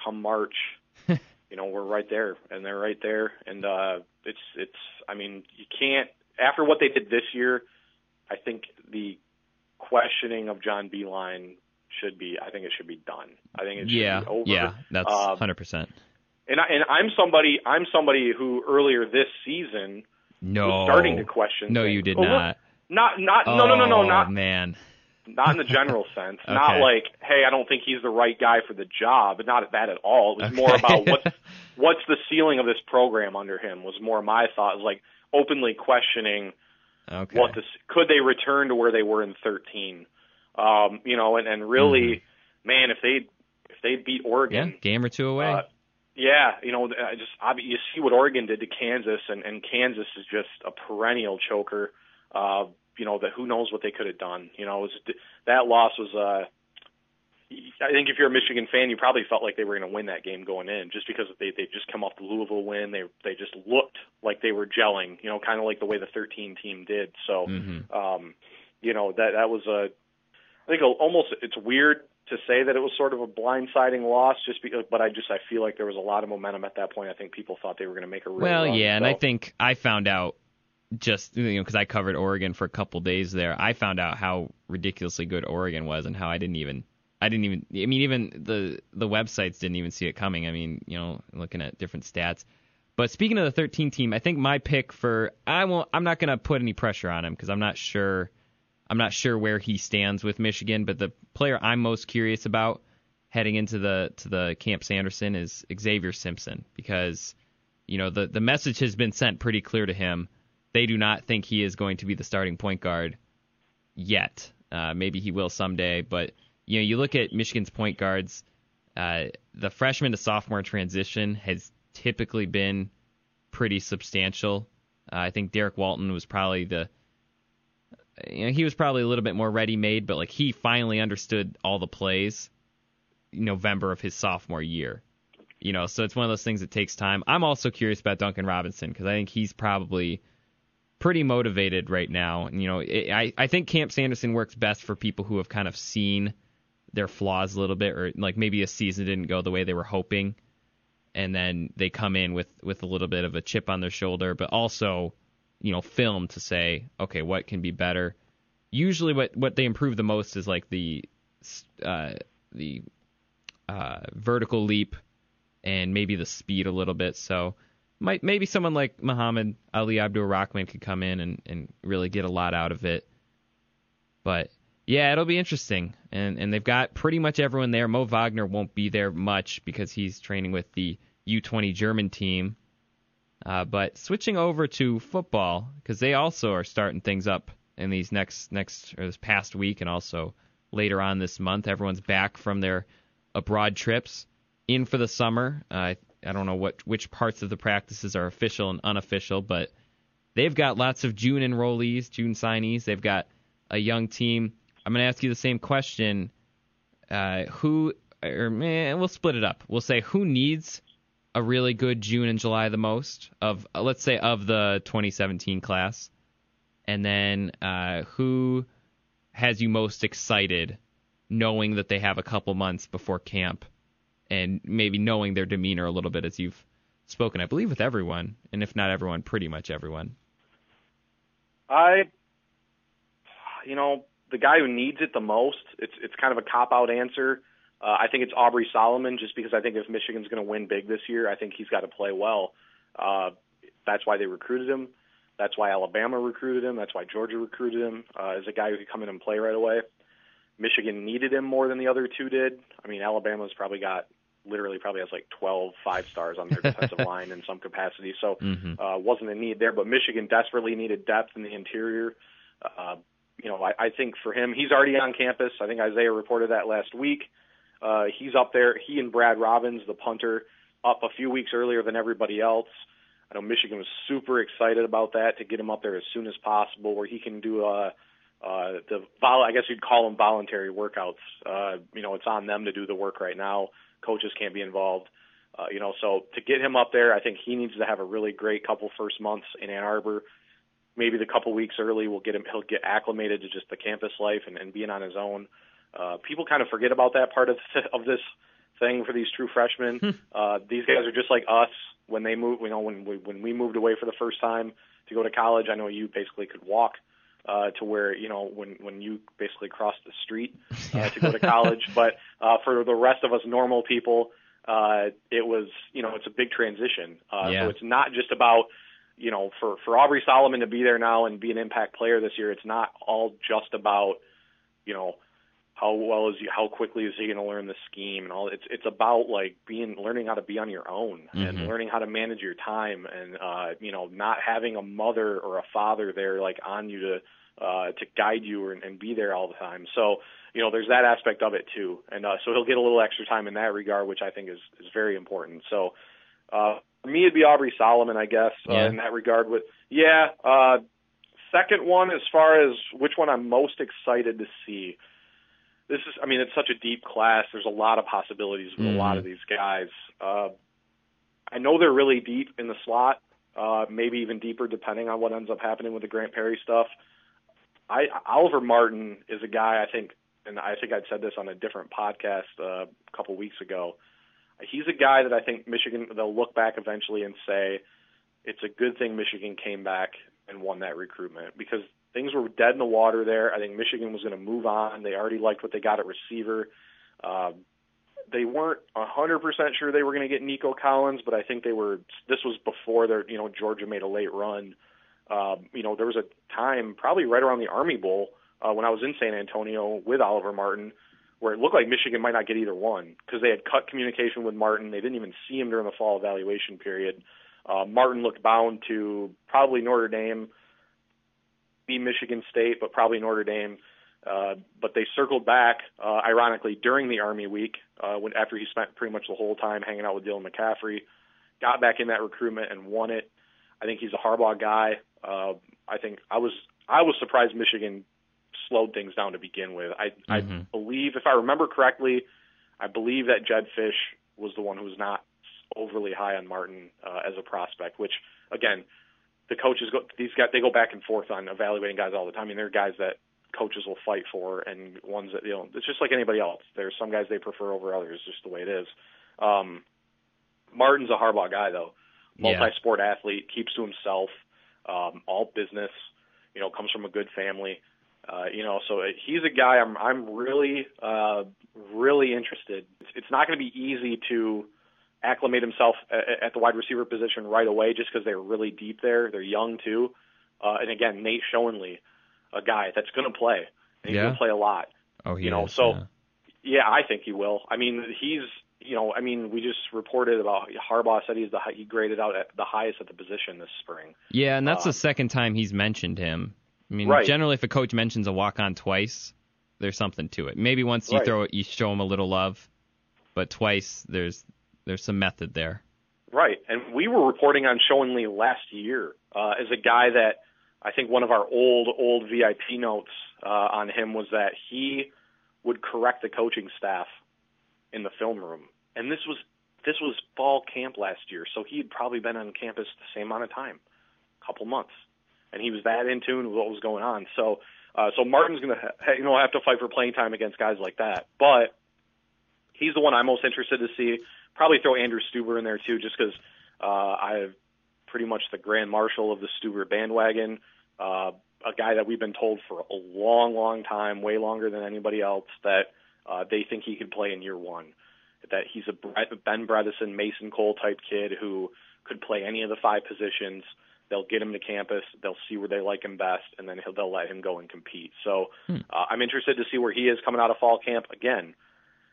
come March, *laughs* you know, we're right there, and they're right there, and uh, it's it's. I mean, you can't after what they did this year. I think the questioning of John Beilein should be. I think it should be done. I think it should Yeah. be over. Yeah. That's Uh, hundred percent. And I, and I'm somebody I'm somebody who earlier this season No. was starting to question. No, things. you did Oh, look, not. Not not no no no no Oh, not man. not in the general *laughs* sense. Not like hey I don't think he's the right guy for the job. Not that at all. It was Okay. more about what's *laughs* what's the ceiling of this program under him. Was more my thought. It was like openly questioning Okay. what this could they return to where they were in 13. Um, you know, and and really, man, if they if they beat yeah, Oregon, game or two away. uh, yeah, you know, I just obvi- you see what Oregon did to Kansas, and, and Kansas is just a perennial choker. Uh, you know that who knows what they could have done. You know, it was, that loss was. Uh, I think if you're a Michigan fan, you probably felt like they were going to win that game going in, just because they they just come off the Louisville win. They they just looked like they were gelling. You know, kind of like the way the 13 team did. So hmm um, you know that that was a I think almost it's weird to say that it was sort of a blindsiding loss just because but I just I feel like there was a lot of momentum at that point I think people thought they were going to make a real Well, run, yeah, and I think I found out just you know because I covered Oregon for a couple days there. I found out how ridiculously good Oregon was and how I didn't even I didn't even I mean even the the websites didn't even see it coming. I mean, you know, looking at different stats. But speaking of the 13 team, I think my pick for I won't I'm not going to put any pressure on him because I'm not sure I'm not sure where he stands with Michigan, but the player I'm most curious about heading into the to the Camp Sanderson is Xavier Simpson because you know the the message has been sent pretty clear to him. They do not think he is going to be the starting point guard yet. Uh, maybe he will someday, but you know you look at Michigan's point guards. Uh, the freshman to sophomore transition has typically been pretty substantial. Uh, I think Derrick Walton was probably the you know, he was probably a little bit more ready made, but like he finally understood all the plays November of his sophomore year. You know, so it's one of those things that takes time. I'm also curious about Duncan Robinson because I think he's probably pretty motivated right now. You know, it, I I think Camp Sanderson works best for people who have kind of seen their flaws a little bit, or like maybe a season didn't go the way they were hoping, and then they come in with with a little bit of a chip on their shoulder, but also, you know, film to say, okay, what can be better. Usually, what what they improve the most is like the uh, the uh, vertical leap and maybe the speed a little bit. So might maybe someone like Muhammad Ali Abdur-Rahkman could come in and, and really get a lot out of it. But yeah, it'll be interesting. And and they've got pretty much everyone there. Mo Wagner won't be there much because he's training with the U20 German team. Uh, but switching over to football because they also are starting things up in these next next or this past week and also later on this month. Everyone's back from their abroad trips in for the summer. Uh, I don't know what which parts of the practices are official and unofficial, but they've got lots of June enrollees, June signees. They've got a young team. I'm going to ask you the same question. Uh, who, or man, we'll split it up. We'll say who needs a really good June and July the most of, uh, let's say, of the 2017 class, and then uh, who has you most excited, knowing that they have a couple months before camp and maybe knowing their demeanor a little bit as you've spoken, I believe, with everyone, and if not everyone, pretty much everyone. I, you know, the guy who needs it the most, it's it's kind of a cop out answer. Uh, I think it's Aubrey Solomon, just because I think if Michigan's going to win big this year, I think he's got to play well. Uh, that's why they recruited him. That's why Alabama recruited him. That's why Georgia recruited him uh, as a guy who could come in and play right away. Michigan needed him more than the other two did. I mean, Alabama's probably got literally probably has like 12 five stars on their *laughs* defensive line in some capacity. So mm-hmm. uh, wasn't a need there, but Michigan desperately needed depth in the interior. Uh, you know, I, I think for him, he's already on campus. I think Isaiah reported that last week. Uh, he's up there. He and Brad Robbins, the punter, up a few weeks earlier than everybody else. I know Michigan was super excited about that to get him up there as soon as possible, where he can do a uh, uh, the vol- I guess you'd call them voluntary workouts. Uh, you know, it's on them to do the work right now coaches can't be involved. Uh, you know, so to get him up there, I think he needs to have a really great couple first months in Ann Arbor. Maybe the couple weeks early will get him. He'll get acclimated to just the campus life and, and being on his own. Uh, people kind of forget about that part of *laughs* of this thing for these true freshmen. Hmm. uh, these guys are just like us when they move. You know, when we when we moved away for the first time to go to college, I know you basically could walk uh, to where you know when when you basically cross the street uh, to go to college. *laughs* but uh, for the rest of us normal people, uh, it was you know it's a big transition. Uh, yeah. So it's not just about you know for for Aubrey Solomon to be there now and be an impact player this year. It's not all just about you know how well is he, how quickly is he going to learn the scheme and all it's it's about like being learning how to be on your own mm-hmm. and learning how to manage your time and uh you know not having a mother or a father there like on you to uh, to guide you and, and be there all the time. So, you know, there's that aspect of it too. And uh, so he'll get a little extra time in that regard, which I think is, is very important. So, uh, for me, it'd be Aubrey Solomon, I guess, uh, in that regard. With yeah, uh, second one as far as which one I'm most excited to see. This is, I mean, it's such a deep class. There's a lot of possibilities with mm. a lot mm-hmm. of these guys. Uh, I know they're really deep in the slot, uh, maybe even deeper depending on what ends up happening with the Grant Perry stuff. I Oliver Martin is a guy I think, and I think I'd said this on a different podcast uh, a couple weeks ago. He's a guy that I think Michigan they'll look back eventually and say it's a good thing Michigan came back and won that recruitment because things were dead in the water there. I think Michigan was going to move on. They already liked what they got at receiver. Uh, they weren't a hundred percent sure they were going to get Nico Collins, but I think they were. This was before their, you know, Georgia made a late run uh, you know, there was a time probably right around the Army Bowl uh, when I was in San Antonio with Oliver Martin where it looked like Michigan might not get either one because they had cut communication with Martin. They didn't even see him during the fall evaluation period. Uh, Martin looked bound to probably Notre Dame, be Michigan State, but probably Notre Dame. Uh, but they circled back, uh, ironically, during the Army week, uh, when after he spent pretty much the whole time hanging out with Dylan McCaffrey, got back in that recruitment and won it. I think he's a Harbaugh guy. Uh, I think I was I was surprised Michigan slowed things down to begin with. I I Mm-hmm. believe, if I remember correctly, I believe that Jedd Fisch was the one who was not overly high on Martin uh, as a prospect. Which again, the coaches go these guys they go back and forth on evaluating guys all the time. I mean, there are guys that coaches will fight for, and ones that you know it's just like anybody else. There's some guys they prefer over others, just the way it is. Um, Martin's a Harbaugh guy though, multi-sport athlete, keeps to himself, um, all business. You know, comes from a good family. Uh, you know, so he's a guy I'm I'm really uh, really interested. It's, it's not going to be easy to acclimate himself at, at the wide receiver position right away, just because they're really deep there. They're young too, uh, and again, Nate Schoenle, a guy that's going to play. And he's Yeah. going to play a lot. Oh, he you know, is, so- yeah. Yeah, I think he will. I mean, he's you know, I mean, we just reported about Harbaugh said he's the he graded out at the highest at the position this spring. Yeah, and that's Um, the second time he's mentioned him. I mean, Right. generally, if a coach mentions a walk on twice, there's something to it. Maybe once you Right. throw it, you show him a little love, but twice there's there's some method there. Right, and we were reporting on Schoenle last year uh, as a guy that I think one of our old old VIP notes uh, on him was that he would correct the coaching staff in the film room, and this was this was fall camp last year, so he'd probably been on campus the same amount of time, a couple months, and he was that in tune with what was going on. So, uh, so Martin's going to ha- you know have to fight for playing time against guys like that, but he's the one I'm most interested to see. Probably throw Andrew Stuber in there too, just because uh, I'm pretty much the grand marshal of the Stuber bandwagon. Uh, a guy that we've been told for a long, long time, way longer than anybody else, that uh, they think he can play in year one. That he's a Ben Bredeson, Mason Cole type kid who could play any of the five positions. They'll get him to campus. They'll see where they like him best, and then he'll, they'll let him go and compete. So uh, I'm interested to see where he is coming out of fall camp. Again,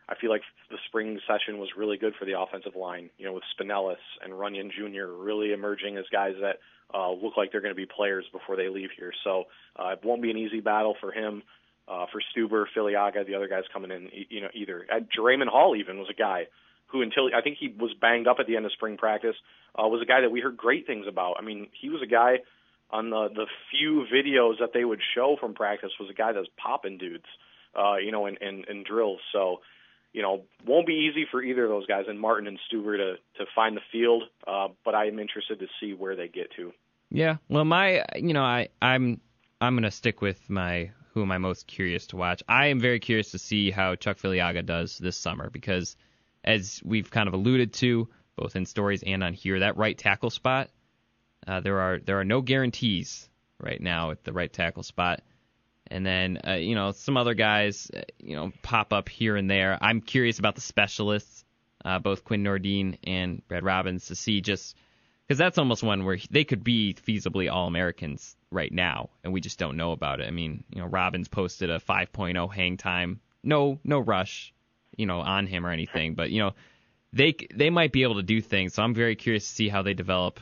I feel like the spring session was really good for the offensive line. You know, with Spanellis and Runyan Jr. really emerging as guys that uh, look like they're going to be players before they leave here. So uh, it won't be an easy battle for him. Uh, for Stuber, Filiaga, the other guys coming in, you know, either. Uh, Hall even was a guy who, until I think he was banged up at the end of spring practice, uh, was a guy that we heard great things about. I mean, he was a guy on the the few videos that they would show from practice was a guy that's popping dudes, uh, you know, in, in, in drills. So, you know, won't be easy for either of those guys, and Martin and Stuber to to find the field. Uh, but I am interested to see where they get to. Yeah. Well, my you know I I'm I'm gonna stick with my who am I most curious to watch. I am very curious to see how Chuck Filiaga does this summer because, as we've kind of alluded to both in stories and on here, that right tackle spot, uh, there are there are no guarantees right now at the right tackle spot. And then uh, you know some other guys uh, you know pop up here and there. I'm curious about the specialists, uh, both Quinn Nordin and Brad Robbins, to see just because that's almost one where they could be feasibly all Americans right now, and we just don't know about it. I mean, you know, Robbins posted a 5.0 hang time, no no rush, you know, on him or anything, but you know, they they might be able to do things. So I'm very curious to see how they develop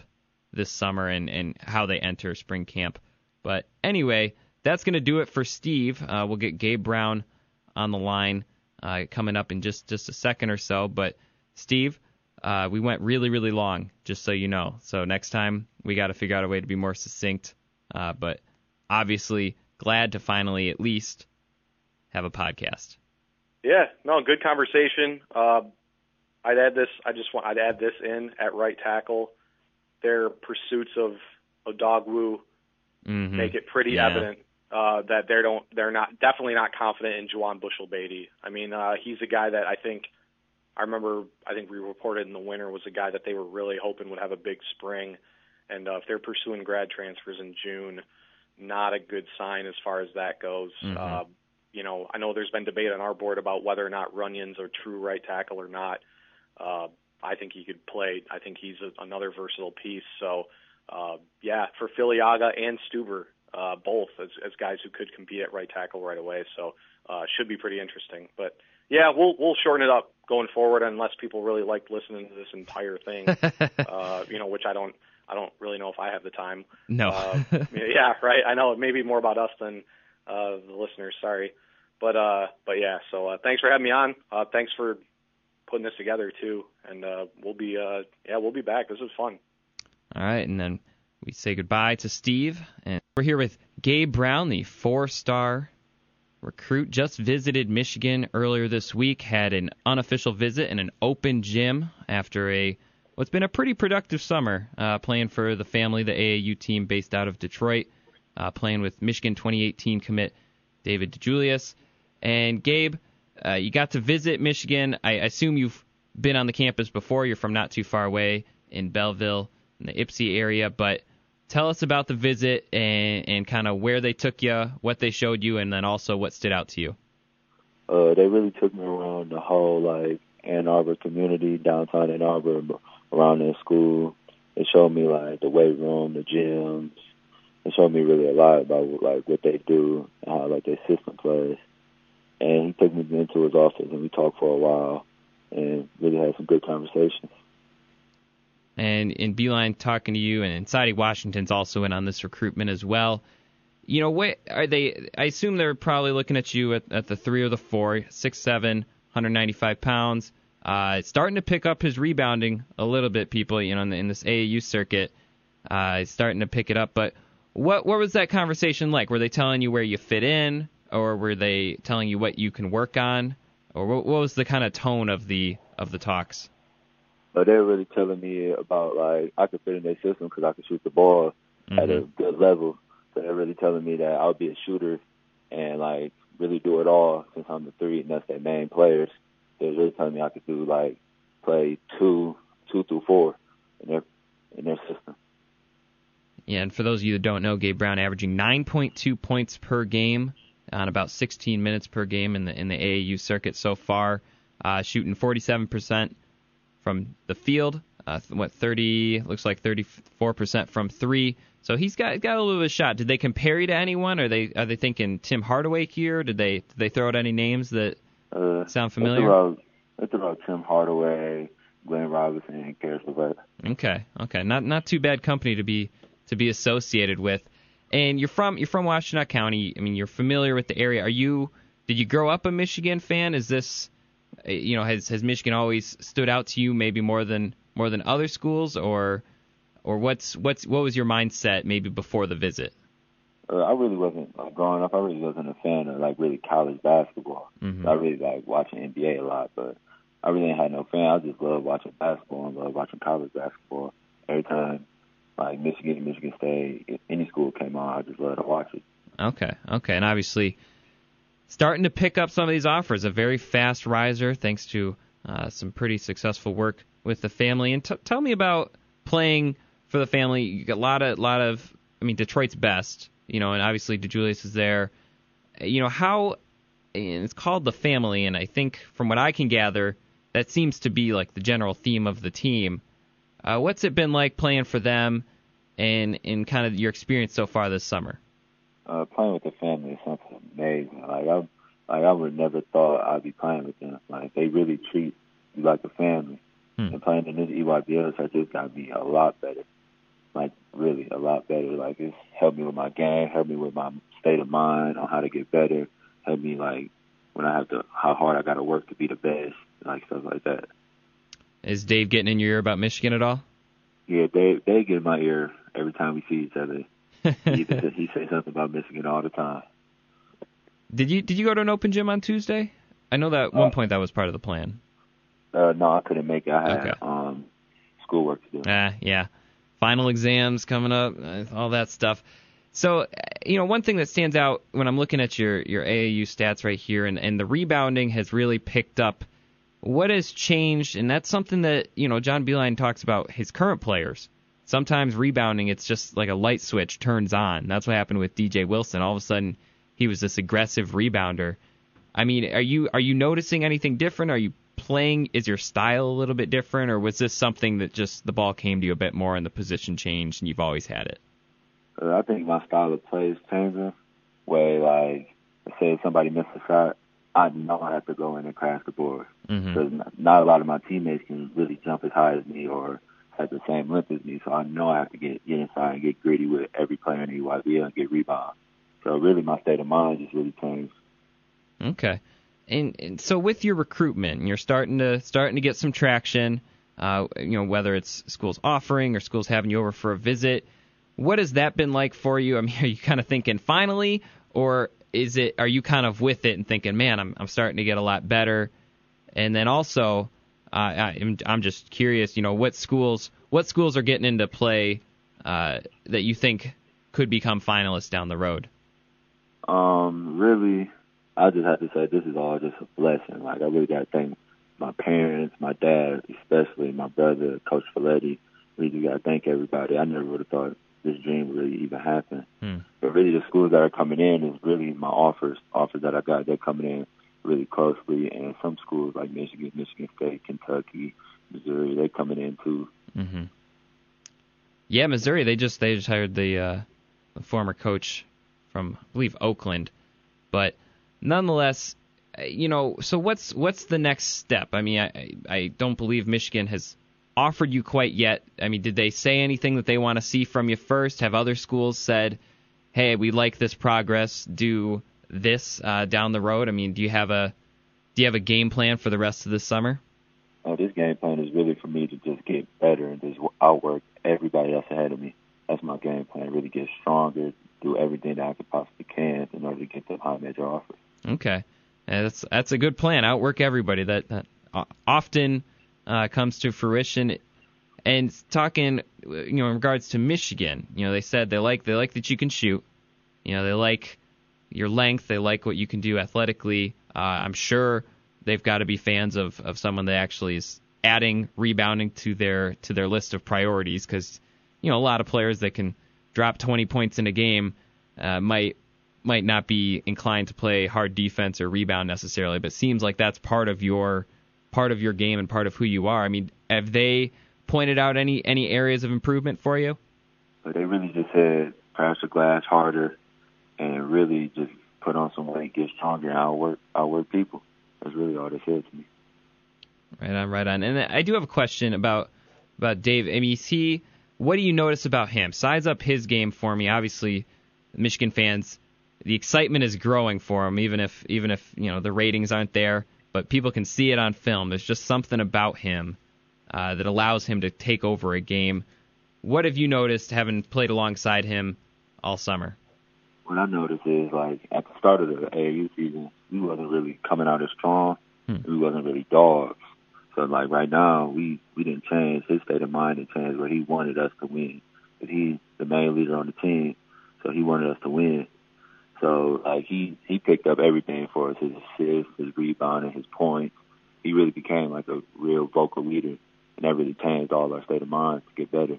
this summer and and how they enter spring camp. But anyway, that's going to do it for Steve. Uh, we'll get Gabe Brown on the line uh, coming up in just just a second or so. But Steve, uh, we went really really long, just so you know. So next time we got to figure out a way to be more succinct. Uh, but obviously, glad to finally at least have a podcast. Yeah, no, good conversation. Uh, I'd add this. I just want. I'd add this in at right tackle. Their pursuits of Odogwu Mm-hmm. make it pretty Yeah. evident uh, that they don't. They're not definitely not confident in Juwann Bushell-Beatty. I mean, uh, he's a guy that I think. I remember. I think we reported in the winter was a guy that they were really hoping would have a big spring, and uh, if they're pursuing grad transfers in June, not a good sign as far as that goes. Mhm. Uh, you know, I know there's been debate on our board about whether or not Runyan's a true right tackle or not. Uh, I think he could play. I think he's a, another versatile piece. So, uh, yeah, for Filiaga and Stuber, uh, both as, as guys who could compete at right tackle right away. So, uh, should be pretty interesting. But yeah, we'll we'll shorten it up going forward unless people really like listening to this entire thing. *laughs* uh, you know, which I don't. I don't really know if I have the time. no. Uh, *laughs* yeah, right. I know it may be more about us than uh, the listeners. Sorry, but uh, but yeah. So uh, thanks for having me on. Uh, thanks for putting this together too. And uh, we'll be uh, yeah, we'll be back. This was fun. All right, and then we say goodbye to Steve, and we're here with Gabe Brown, the four-star recruit just visited Michigan earlier this week, had an unofficial visit in an open gym after a what's been a pretty productive summer uh, playing for the family, the AAU team based out of Detroit, uh, playing with Michigan 2018 commit David DeJulius. And Gabe, uh, you got to visit Michigan. I assume you've been on the campus before. You're from not too far away in Belleville, in the Ypsi area, but tell us about the visit and, and kind of where they took you, what they showed you, and then also what stood out to you. Uh, they really took me around the whole like Ann Arbor community, downtown Ann Arbor, around their school. They showed me like the weight room, the gyms. They showed me really a lot about like what they do and how like their system plays. And he took me into his office and we talked for a while and really had some good conversations and in Beilein talking to you, and Saddi Washington's also in on this recruitment as well. You know, what are they? I assume they're probably looking at you at, at the three or the four, six seven, 195 pounds. Uh, starting to pick up his rebounding a little bit, people. You know, in, the, in this AAU circuit, uh, starting to pick it up. But what what was that conversation like? Were they telling you where you fit in, or were they telling you what you can work on, or what, what was the kind of tone of the of the talks? But they're really telling me about like I could fit in their system because I could shoot the ball mm-hmm. at a mm-hmm. good level. So they're really telling me that I'll be a shooter and like really do it all since I'm the three and that's their main players. They're really telling me I could do like play two, two through four in their in their system. Yeah, and for those of you that don't know, Gabe Brown averaging 9.2 points per game on about 16 minutes per game in the in the AAU circuit so far, uh, shooting 47 percent from the field. Uh, what 30 looks like 34 percent from three. So he's got got a little bit of a shot. Did they compare you to anyone? Are they are they thinking Tim Hardaway here? Did they did they throw out any names that uh, sound familiar? It's about, about Tim Hardaway, Glenn Robinson, and LeVert. Okay, okay, not not too bad company to be to be associated with. And you're from you're from Washtenaw County. I mean, you're familiar with the area. Are you? Did you grow up a Michigan fan? Is this you know, has has Michigan always stood out to you maybe more than more than other schools, or or what's what's what was your mindset maybe before the visit? Uh, I really wasn't like growing up. I really wasn't a fan of like really college basketball. Mm-hmm. I really like watching NBA a lot, but I really had no fan. I just love watching basketball and love watching college basketball. Every time like Michigan, Michigan State, any school came on, I just love to watch it. Okay, okay, and obviously starting to pick up some of these offers. A very fast riser, thanks to uh, some pretty successful work with the family. And t- tell me about playing for the family. You got a lot of, lot of. I mean, Detroit's best, you know, and obviously DeJulius is there. You know how, it's called the family, and I think from what I can gather, that seems to be like the general theme of the team. Uh, what's it been like playing for them, and in kind of your experience so far this summer? Uh, playing with the family is something amazing. Like I, like I would never thought I'd be playing with them. Like they really treat you like a family. Hmm. And playing in this EYBL has just got me a lot better. Like really a lot better. Like it's helped me with my game, helped me with my state of mind on how to get better, helped me like when I have to how hard I got to work to be the best, like stuff like that. Is Dave getting in your ear about Michigan at all? Yeah, Dave. Dave get in my ear every time we see each other *laughs* he, he says something about Michigan all the time. Did you did you go to an open gym on Tuesday? I know that at one uh, point that was part of the plan. Uh, no, I couldn't make it. I had okay. um, schoolwork to do. Ah, yeah. Final exams coming up, uh, all that stuff. So, uh, you know, one thing that stands out when I'm looking at your your AAU stats right here, and, and the rebounding has really picked up. What has changed? And that's something that you know John Beilein talks about his current players sometimes rebounding, it's just like a light switch turns on. That's what happened with DJ Wilson. All of a sudden, he was this aggressive rebounder. I mean, are you are you noticing anything different? Are you playing? Is your style a little bit different, or was this something that just the ball came to you a bit more and the position changed and you've always had it? Uh, I think my style of play is changing. Where like, say somebody missed a shot, I know I have to go in and crash the board because mm-hmm. not a lot of my teammates can really jump as high as me or at the same length as me, so I know I have to get get inside and get gritty with every player in the EYBL and get rebounds. So really, my state of mind just really changed. Okay, and, and so with your recruitment, you're starting to starting to get some traction. Uh, you know, whether it's schools offering or schools having you over for a visit. What has that been like for you? I mean, *laughs* are you kind of thinking finally, or is it are you kind of with it and thinking, man, I'm I'm starting to get a lot better, and then also uh, I, am I'm just curious, you know, what schools what schools are getting into play uh, that you think could become finalists down the road? Um, really, I just have to say this is all just a blessing. Like I really got to thank my parents, my dad, especially my brother, Coach Folletti. Really got to thank everybody. I never would have thought this dream would really even happen. Hmm. But really, the schools that are coming in is really my offers. Offers that I got, they're coming in really closely, and some schools like Michigan, Michigan State, Kentucky, Missouri, they're coming in too. Mm-hmm. Yeah, Missouri. They just they just hired the, uh, the former coach from I believe Oakland, but nonetheless, you know. So what's what's the next step? I mean, I I don't believe Michigan has offered you quite yet. I mean, did they say anything that they want to see from you first? Have other schools said, "Hey, we like this progress. Do this uh, down the road"? I mean, do you have a do you have a game plan for the rest of the summer? Oh, this game plan is really for me to just get better and just outwork everybody else ahead of me. That's my game plan. Really get stronger, do everything that I could possibly can in order to get the high major offer. Okay, and that's that's a good plan. Outwork everybody. That that often uh, comes to fruition. And talking, you know, in regards to Michigan, you know, they said they like they like that you can shoot. You know, they like your length. They like what you can do athletically. Uh, I'm sure they've got to be fans of of someone that actually is adding rebounding to their to their list of priorities because you know a lot of players that can drop 20 points in a game uh, might might not be inclined to play hard defense or rebound necessarily, but seems like that's part of your part of your game and part of who you are. I mean, have they pointed out any any areas of improvement for you? They really just said crash the glass harder and really just put on some weight, get stronger, and outwork outwork people. That's really all they said to me. Right on, right on. And I do have a question about about Dave. I mean, is he? What do you notice about him? Size up his game for me. Obviously, Michigan fans, the excitement is growing for him, even if even if you know the ratings aren't there, but people can see it on film. There's just something about him uh, that allows him to take over a game. What have you noticed having played alongside him all summer? What I noticed is like at the start of the AAU season, we wasn't really coming out as strong. Hmm. We wasn't really dogs. So like right now, we we didn't change his state of mind and change where he wanted us to win. But he's the main leader on the team, so he wanted us to win. So like he he picked up everything for us: his assists, his rebounding, his points. He really became like a real vocal leader, and that really changed all our state of mind to get better.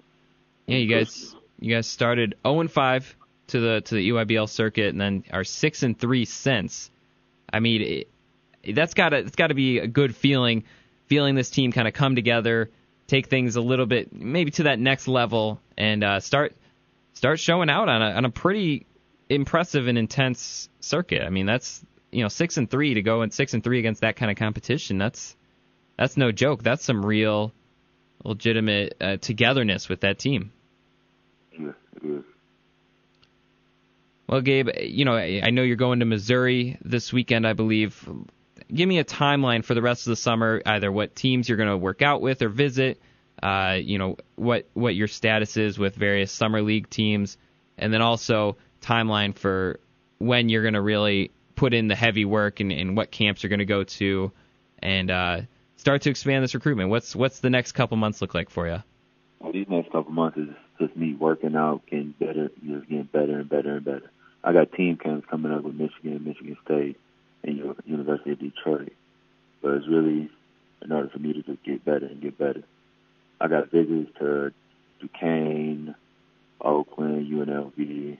Yeah, you guys you guys started 0 and 5 to the to the EYBL circuit, and then are six and three since. I mean, it, that's got to it's got to be a good feeling feeling this team kind of come together, take things a little bit maybe to that next level, and uh, start start showing out on a on a pretty impressive and intense circuit. I mean, that's you know six and three to go and six and three against that kind of competition. That's that's no joke. That's some real legitimate uh, togetherness with that team. Yeah. Well, Gabe, you know I know you're going to Missouri this weekend, I believe give me a timeline for the rest of the summer, either what teams you're going to work out with or visit, uh, you know, what what your status is with various summer league teams, and then also timeline for when you're going to really put in the heavy work and, and what camps you're going to go to, and uh, start to expand this recruitment. What's what's the next couple months look like for you? Well, these next couple months is just me working out, getting better, just getting better and better and better. I got team camps coming up with Michigan, Michigan State, and University of Detroit. But it's really in order for me to just get better and get better. I got visits to Duquesne, Oakland, UNLV,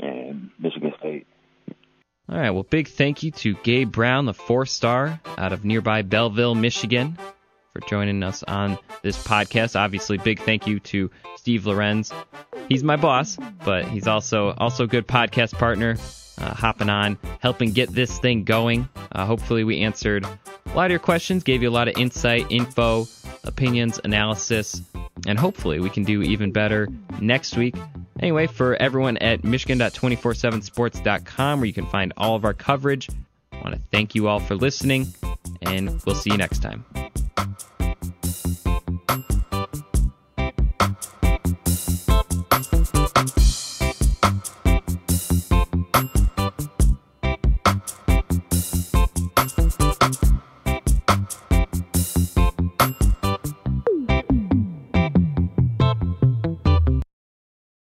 and Michigan State. All right. Well, big thank you to Gabe Brown, the four star out of nearby Belleville, Michigan, for joining us on this podcast. Obviously, big thank you to Steve Lorenz. He's my boss, but he's also also a good podcast partner uh, hopping on, helping get this thing going. Uh, hopefully, we answered a lot of your questions, gave you a lot of insight, info, opinions, analysis, and hopefully, we can do even better next week. Anyway, for everyone at Michigan.247sports.com, where you can find all of our coverage, I want to thank you all for listening, and we'll see you next time you